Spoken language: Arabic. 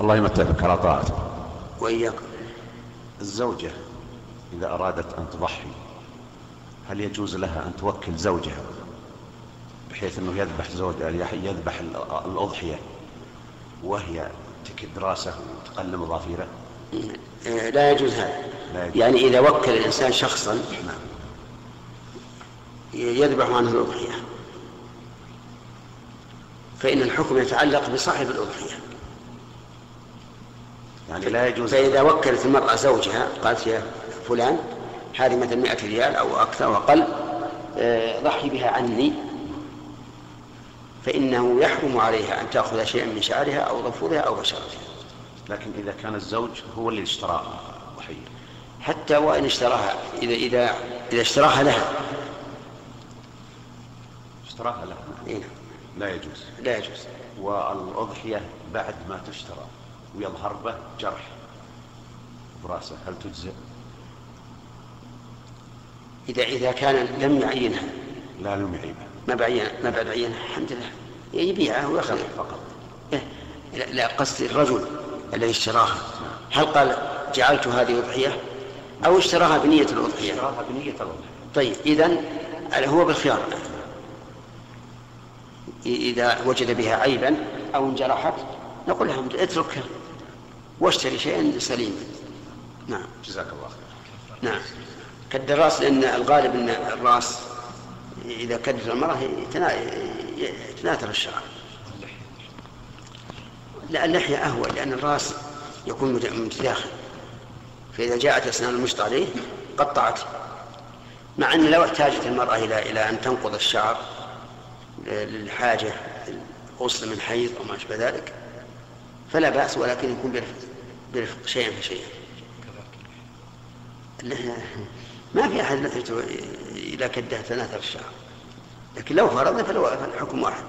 الله يمتعك على طاعته. وإياكم الزوجة إذا أرادت أن تضحي هل يجوز لها أن توكل زوجها بحيث أنه يذبح زوج يذبح الأضحية وهي تكد رأسه وتقلم ظافيره آه، لا يجوز هذا. لا يجوز. يعني إذا وكل الإنسان شخصا نعم. يذبح عنه الأضحية. فإن الحكم يتعلق بصاحب الأضحية. يعني لا يجوز. فإذا وكلت المرأة زوجها قالت يا فلان هذه مثلا 100 ريال أو أكثر أو أقل آه، ضحي بها عني. فإنه يحرم عليها أن تأخذ شيئا من شعرها أو ظفورها أو بشرتها. لكن إذا كان الزوج هو اللي اشتراها ضحية حتى وإن اشتراها إذا إذا إذا اشتراها لها. اشتراها لا إيه، لا يجوز. لا يجوز. والأضحية بعد ما تشترى. ويظهر به جرح براسه. هل تجزئ؟ إذا إذا كان لم يعينها. لا لم يعيبه ما بعين ما بعد عينها. الحمد لله. يبيعها وياخذ جرح فقط. إيه، لا, لا قصدي الرجل الذي اشتراها. هل قال جعلت هذه أضحية؟ أو اشتراها بنية الأضحية؟ اشتراها بنية الأضحية. طيب إذا هو بالخيار. إذا وجد بها عيبا أو انجرحت نقول له اتركها. واشتري شيئا سليما نعم. جزاك الله خير. نعم. كالدراس لأن الغالب أن الرأس إذا كدر المرأة يتنا- يتناثر الشعر. لا اللحية أهون لأن الرأس يكون مت- متداخل. فإذا جاءت أسنان المشط عليه قطعته مع أن لو احتاجت المرأة إلى إلى أن تنقض الشعر ل- للحاجة غسل من حيض ما أشبه ذلك فلا بأس ولكن يكون برفق برفق شيئا فشيئا ما في أحد لحيته إذا كده تناثر الشعر لكن لو فرضنا فالحكم واحد.